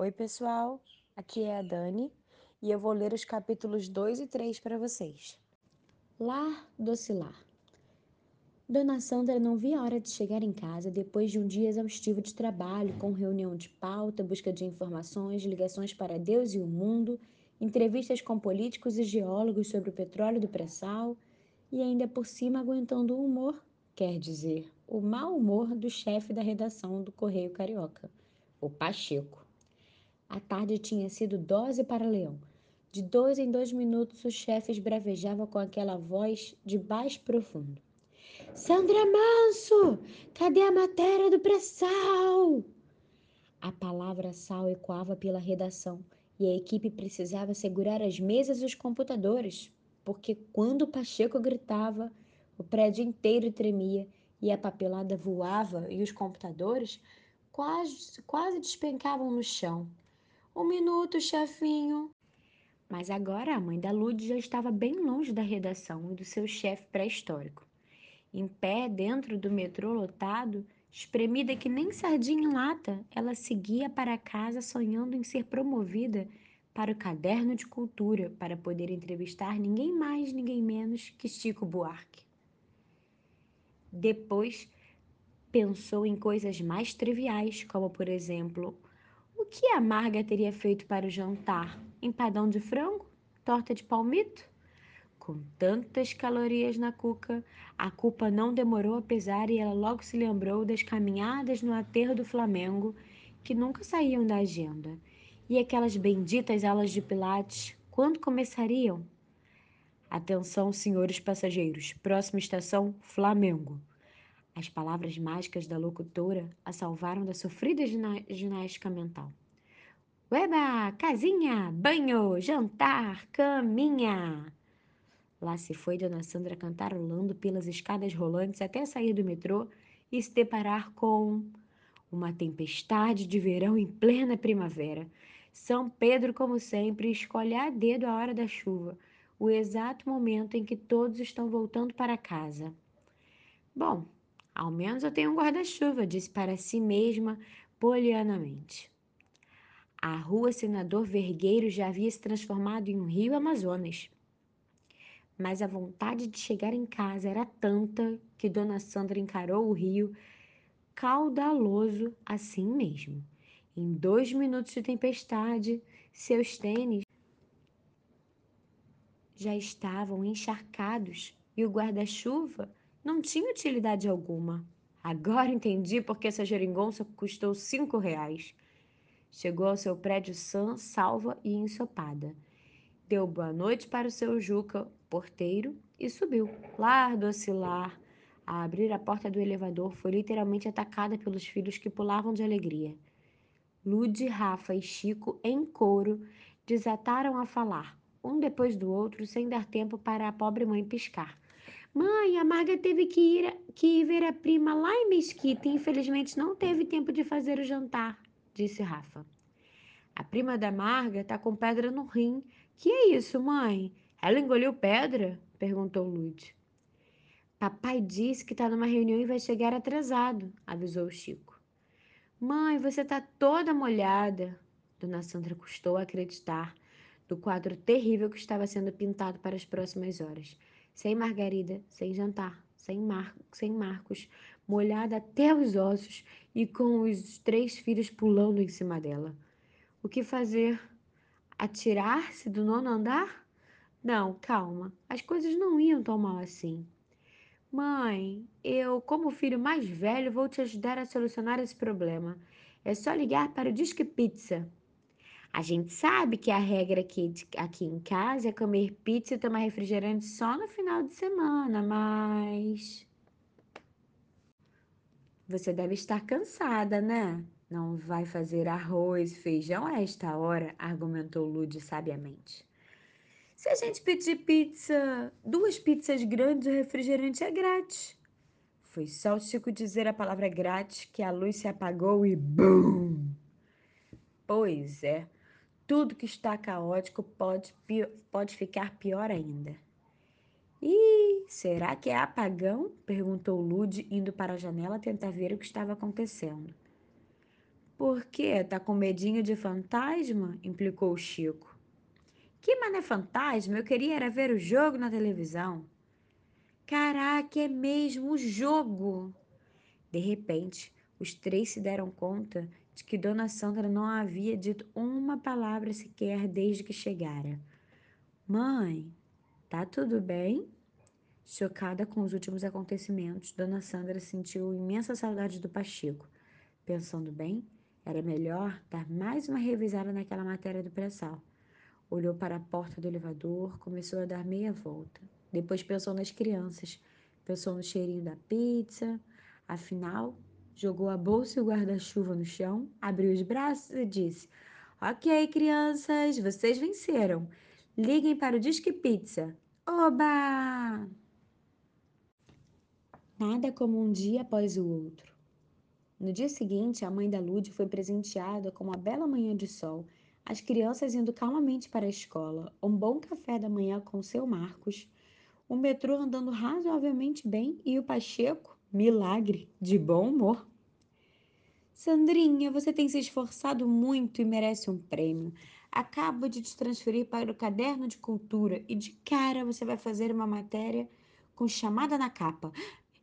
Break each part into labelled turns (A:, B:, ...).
A: Oi, pessoal, aqui é a Dani e eu vou ler os capítulos 2 e 3 para vocês.
B: Lar docilar. Dona Sandra não via a hora de chegar em casa depois de um dia exaustivo de trabalho, com reunião de pauta, busca de informações, ligações para Deus e o mundo, entrevistas com políticos e geólogos sobre o petróleo do pré-sal e ainda por cima aguentando o humor, quer dizer, o mau humor do chefe da redação do Correio Carioca, o Pacheco. A tarde tinha sido dose para Leão. De dois em dois minutos, o chefe esbravejava com aquela voz de baixo profundo. Sandra Manso, cadê a matéria do pré-sal? A palavra sal ecoava pela redação e a equipe precisava segurar as mesas e os computadores, porque quando o Pacheco gritava, o prédio inteiro tremia e a papelada voava e os computadores quase, quase despencavam no chão. Um minuto, chefinho. Mas agora a mãe da Lud já estava bem longe da redação e do seu chefe pré-histórico. Em pé, dentro do metrô lotado, espremida que nem sardinha em lata, ela seguia para casa sonhando em ser promovida para o caderno de cultura para poder entrevistar ninguém mais, ninguém menos que Chico Buarque. Depois, pensou em coisas mais triviais, como, por exemplo, o que a Marga teria feito para o jantar? Empadão de frango? Torta de palmito? Com tantas calorias na cuca, a culpa não demorou a pesar e ela logo se lembrou das caminhadas no aterro do Flamengo, que nunca saíam da agenda. E aquelas benditas aulas de pilates, quando começariam? Atenção, senhores passageiros. Próxima estação, Flamengo. As palavras mágicas da locutora a salvaram da sofrida ginástica mental. Ueba, casinha, banho, jantar, caminha. Lá se foi Dona Sandra cantarolando pelas escadas rolantes até sair do metrô e se deparar com uma tempestade de verão em plena primavera. São Pedro, como sempre, escolhe a dedo a hora da chuva, o exato momento em que todos estão voltando para casa. Bom, ao menos eu tenho um guarda-chuva, disse para si mesma polianamente. A rua Senador Vergueiro já havia se transformado em um rio Amazonas. Mas a vontade de chegar em casa era tanta que Dona Sandra encarou o rio caudaloso assim mesmo. Em dois minutos de tempestade, seus tênis já estavam encharcados e o guarda-chuva não tinha utilidade alguma. Agora entendi porque essa geringonça custou cinco reais. Chegou ao seu prédio sã, salva e ensopada. Deu boa noite para o seu Juca, porteiro, e subiu. Lardo oscilar. A abrir a porta do elevador, foi literalmente atacada pelos filhos que pulavam de alegria. Lude, Rafa e Chico, em coro, desataram a falar, um depois do outro, sem dar tempo para a pobre mãe piscar. Mãe, a Marga teve que ir, que ir ver a prima lá em Mesquita e infelizmente não teve tempo de fazer o jantar, disse Rafa. A prima da Marga tá com pedra no rim. Que é isso, mãe? Ela engoliu pedra? perguntou Lud. Papai disse que está numa reunião e vai chegar atrasado, avisou o Chico. Mãe, você está toda molhada. Dona Sandra custou acreditar do quadro terrível que estava sendo pintado para as próximas horas sem Margarida, sem jantar, sem, Mar sem Marcos, molhada até os ossos e com os três filhos pulando em cima dela. O que fazer? Atirar-se do nono andar? Não, calma, as coisas não iam tão mal assim. Mãe, eu, como filho mais velho, vou te ajudar a solucionar esse problema. É só ligar para o Disque Pizza. A gente sabe que a regra aqui, aqui em casa é comer pizza e tomar refrigerante só no final de semana, mas. Você deve estar cansada, né? Não vai fazer arroz e feijão a esta hora, argumentou Lud sabiamente. Se a gente pedir pizza, duas pizzas grandes, o refrigerante é grátis. Foi só o Chico dizer a palavra grátis que a luz se apagou e BUM! Pois é, tudo que está caótico pode, pode ficar pior ainda. E será que é apagão? perguntou Lude, indo para a janela tentar ver o que estava acontecendo. Por quê? Tá com medinho de fantasma? implicou Chico. Que mané fantasma? Eu queria era ver o jogo na televisão. Caraca, é mesmo o jogo! De repente, os três se deram conta de que Dona Sandra não havia dito uma palavra sequer desde que chegara. Mãe, tá tudo bem? Chocada com os últimos acontecimentos, Dona Sandra sentiu imensa saudade do Pacheco. Pensando bem, era melhor dar mais uma revisada naquela matéria do pré-sal. Olhou para a porta do elevador, começou a dar meia volta. Depois pensou nas crianças, pensou no cheirinho da pizza. Afinal, jogou a bolsa e o guarda-chuva no chão, abriu os braços e disse: Ok, crianças, vocês venceram. Liguem para o Disque Pizza. Oba! Nada como um dia após o outro. No dia seguinte, a mãe da Lud foi presenteada com uma bela manhã de sol, as crianças indo calmamente para a escola, um bom café da manhã com seu Marcos, o metrô andando razoavelmente bem e o Pacheco, milagre, de bom humor. Sandrinha, você tem se esforçado muito e merece um prêmio. Acabo de te transferir para o caderno de cultura e de cara você vai fazer uma matéria com chamada na capa.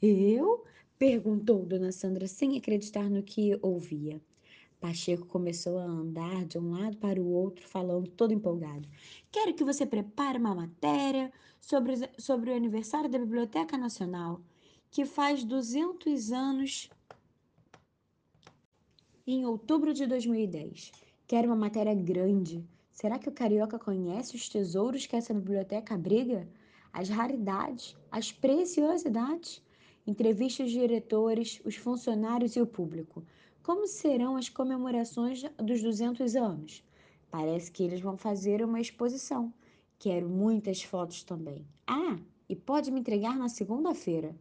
B: Eu? perguntou Dona Sandra sem acreditar no que ouvia. Pacheco começou a andar de um lado para o outro, falando todo empolgado. Quero que você prepare uma matéria sobre, sobre o aniversário da Biblioteca Nacional, que faz 200 anos em outubro de 2010. Quero uma matéria grande. Será que o carioca conhece os tesouros que essa biblioteca abriga? As raridades, as preciosidades? entrevistas de diretores, os funcionários e o público. Como serão as comemorações dos 200 anos? Parece que eles vão fazer uma exposição. Quero muitas fotos também. Ah, e pode me entregar na segunda-feira.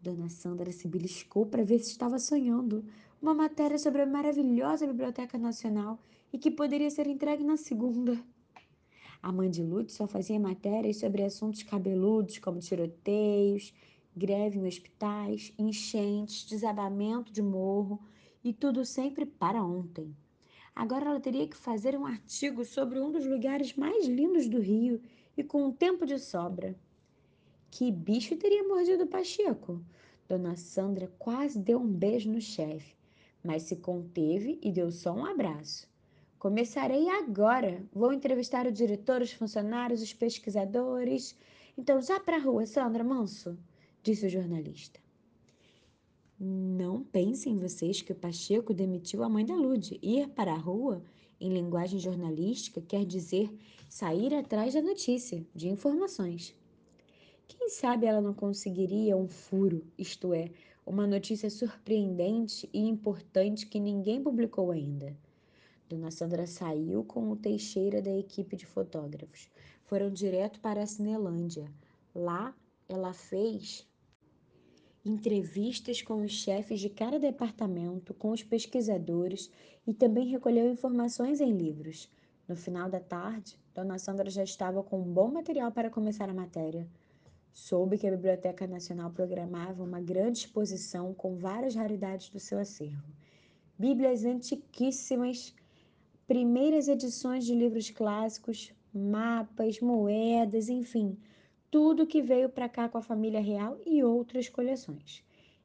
B: Dona Sandra se beliscou para ver se estava sonhando. Uma matéria sobre a maravilhosa Biblioteca Nacional e que poderia ser entregue na segunda. A mãe de Lute só fazia matérias sobre assuntos cabeludos, como tiroteios, greve em hospitais, enchentes, desabamento de morro e tudo sempre para ontem. Agora ela teria que fazer um artigo sobre um dos lugares mais lindos do Rio e com um tempo de sobra. Que bicho teria mordido Pacheco? Dona Sandra quase deu um beijo no chefe, mas se conteve e deu só um abraço. Começarei agora. Vou entrevistar o diretor, os funcionários, os pesquisadores. Então, já para a rua, Sandra Manso disse o jornalista. Não pensem vocês que o Pacheco demitiu a mãe da Lude. Ir para a rua, em linguagem jornalística, quer dizer sair atrás da notícia, de informações. Quem sabe ela não conseguiria um furo, isto é, uma notícia surpreendente e importante que ninguém publicou ainda. Dona Sandra saiu com o Teixeira da equipe de fotógrafos. Foram direto para a Cinelândia. Lá ela fez entrevistas com os chefes de cada departamento, com os pesquisadores e também recolheu informações em livros. No final da tarde, Dona Sandra já estava com um bom material para começar a matéria. Soube que a Biblioteca Nacional programava uma grande exposição com várias raridades do seu acervo. Bíblias antiquíssimas, primeiras edições de livros clássicos, mapas, moedas, enfim, tudo que veio para cá com a família real e outras coleções.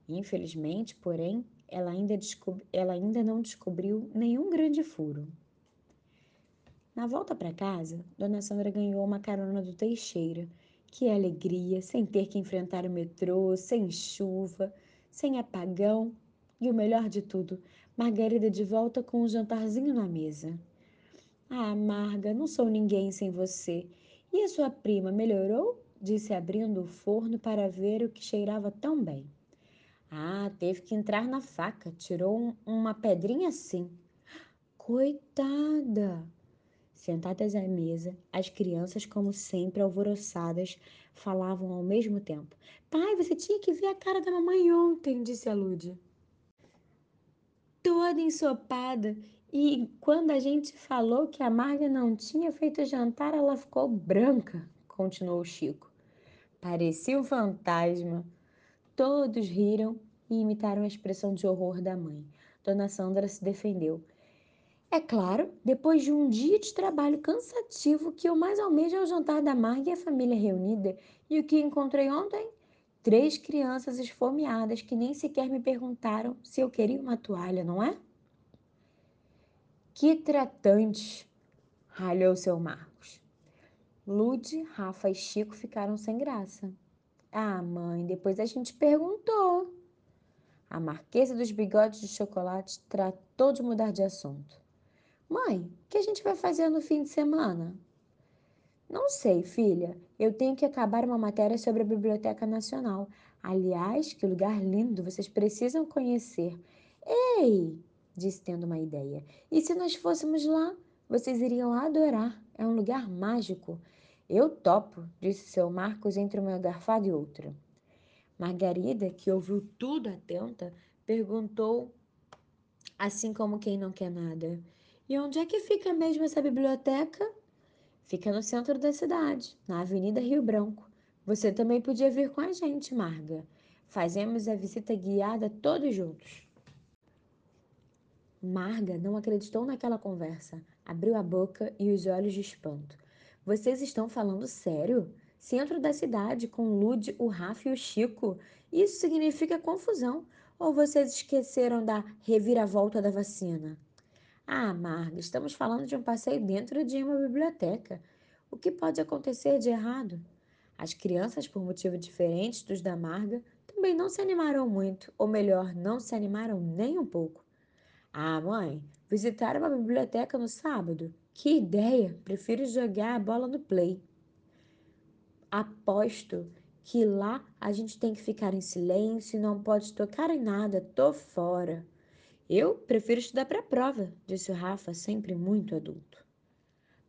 B: Infelizmente, porém, ela ainda, ela ainda não descobriu nenhum grande furo. Na volta para casa, Dona Sandra ganhou uma carona do Teixeira. Que alegria, sem ter que enfrentar o metrô, sem chuva, sem apagão e o melhor de tudo, Margarida de volta com um jantarzinho na mesa. Ah, Marga, não sou ninguém sem você. E a sua prima melhorou? disse abrindo o forno para ver o que cheirava tão bem. Ah, teve que entrar na faca, tirou um, uma pedrinha assim. Coitada! Sentadas à mesa, as crianças, como sempre alvoroçadas, falavam ao mesmo tempo. Pai, você tinha que ver a cara da mamãe ontem, disse a Lude. Toda ensopada. E quando a gente falou que a Marga não tinha feito jantar, ela ficou branca, continuou Chico. Parecia um fantasma. Todos riram e imitaram a expressão de horror da mãe. Dona Sandra se defendeu. É claro, depois de um dia de trabalho cansativo, que eu mais almejo é o jantar da Marga e a família reunida. E o que encontrei ontem? Três crianças esfomeadas que nem sequer me perguntaram se eu queria uma toalha, não é? Que tratante! ralhou seu Marcos. Lude, Rafa e Chico ficaram sem graça. Ah, mãe, depois a gente perguntou. A Marquesa dos Bigodes de Chocolate tratou de mudar de assunto. Mãe, o que a gente vai fazer no fim de semana? Não sei, filha. Eu tenho que acabar uma matéria sobre a Biblioteca Nacional. Aliás, que lugar lindo, vocês precisam conhecer. Ei! disse tendo uma ideia. E se nós fôssemos lá? Vocês iriam adorar. É um lugar mágico. Eu topo, disse seu Marcos entre uma garfada e outra. Margarida, que ouviu tudo atenta, perguntou, assim como quem não quer nada: E onde é que fica mesmo essa biblioteca? Fica no centro da cidade, na Avenida Rio Branco. Você também podia vir com a gente, Marga. Fazemos a visita guiada todos juntos. Marga não acreditou naquela conversa. Abriu a boca e os olhos de espanto. Vocês estão falando sério? Centro da cidade, com Lude, o Rafa e o Chico. Isso significa confusão. Ou vocês esqueceram da reviravolta da vacina? Ah, Marga, estamos falando de um passeio dentro de uma biblioteca. O que pode acontecer de errado? As crianças, por motivos diferentes dos da Marga, também não se animaram muito, ou melhor, não se animaram nem um pouco. Ah, mãe, visitar uma biblioteca no sábado? Que ideia! Prefiro jogar a bola no play. Aposto que lá a gente tem que ficar em silêncio não pode tocar em nada. Tô fora. Eu prefiro estudar para a prova, disse o Rafa, sempre muito adulto.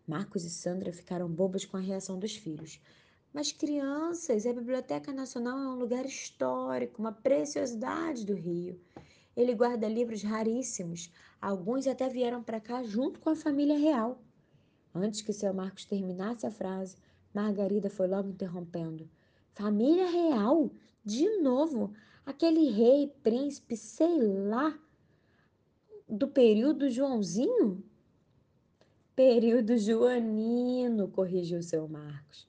B: Marcos e Sandra ficaram bobos com a reação dos filhos. Mas, crianças, a Biblioteca Nacional é um lugar histórico, uma preciosidade do Rio. Ele guarda livros raríssimos. Alguns até vieram para cá junto com a família real. Antes que seu Marcos terminasse a frase, Margarida foi logo interrompendo. Família real? De novo? Aquele rei, príncipe, sei lá, do período Joãozinho? Período joanino, corrigiu seu Marcos.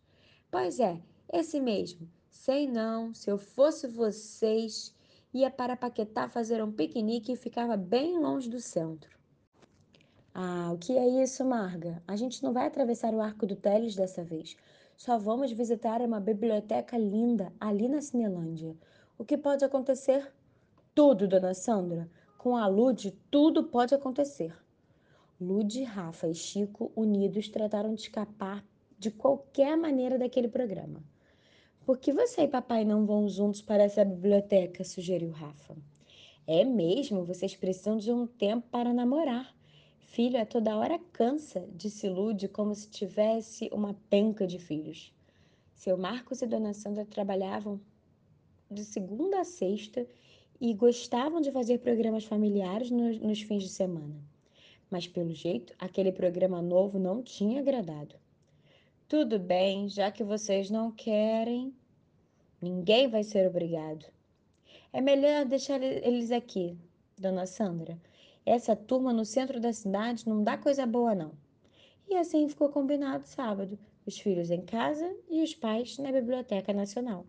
B: Pois é, esse mesmo. Sei não, se eu fosse vocês, ia para Paquetá fazer um piquenique e ficava bem longe do centro. Ah, o que é isso, Marga? A gente não vai atravessar o Arco do Teles dessa vez. Só vamos visitar uma biblioteca linda ali na Cinelândia. O que pode acontecer? Tudo, dona Sandra. Com a Lude, tudo pode acontecer. Lude, Rafa e Chico, unidos, trataram de escapar de qualquer maneira daquele programa. Por que você e papai não vão juntos para essa biblioteca? sugeriu Rafa. É mesmo, vocês precisam de um tempo para namorar. Filho, a toda hora cansa, disse Lude como se tivesse uma penca de filhos. Seu Marcos e Dona Sandra trabalhavam de segunda a sexta e gostavam de fazer programas familiares nos, nos fins de semana. Mas, pelo jeito, aquele programa novo não tinha agradado. Tudo bem, já que vocês não querem, ninguém vai ser obrigado. É melhor deixar eles aqui, dona Sandra. Essa turma no centro da cidade não dá coisa boa, não. E assim ficou combinado sábado: os filhos em casa e os pais na Biblioteca Nacional.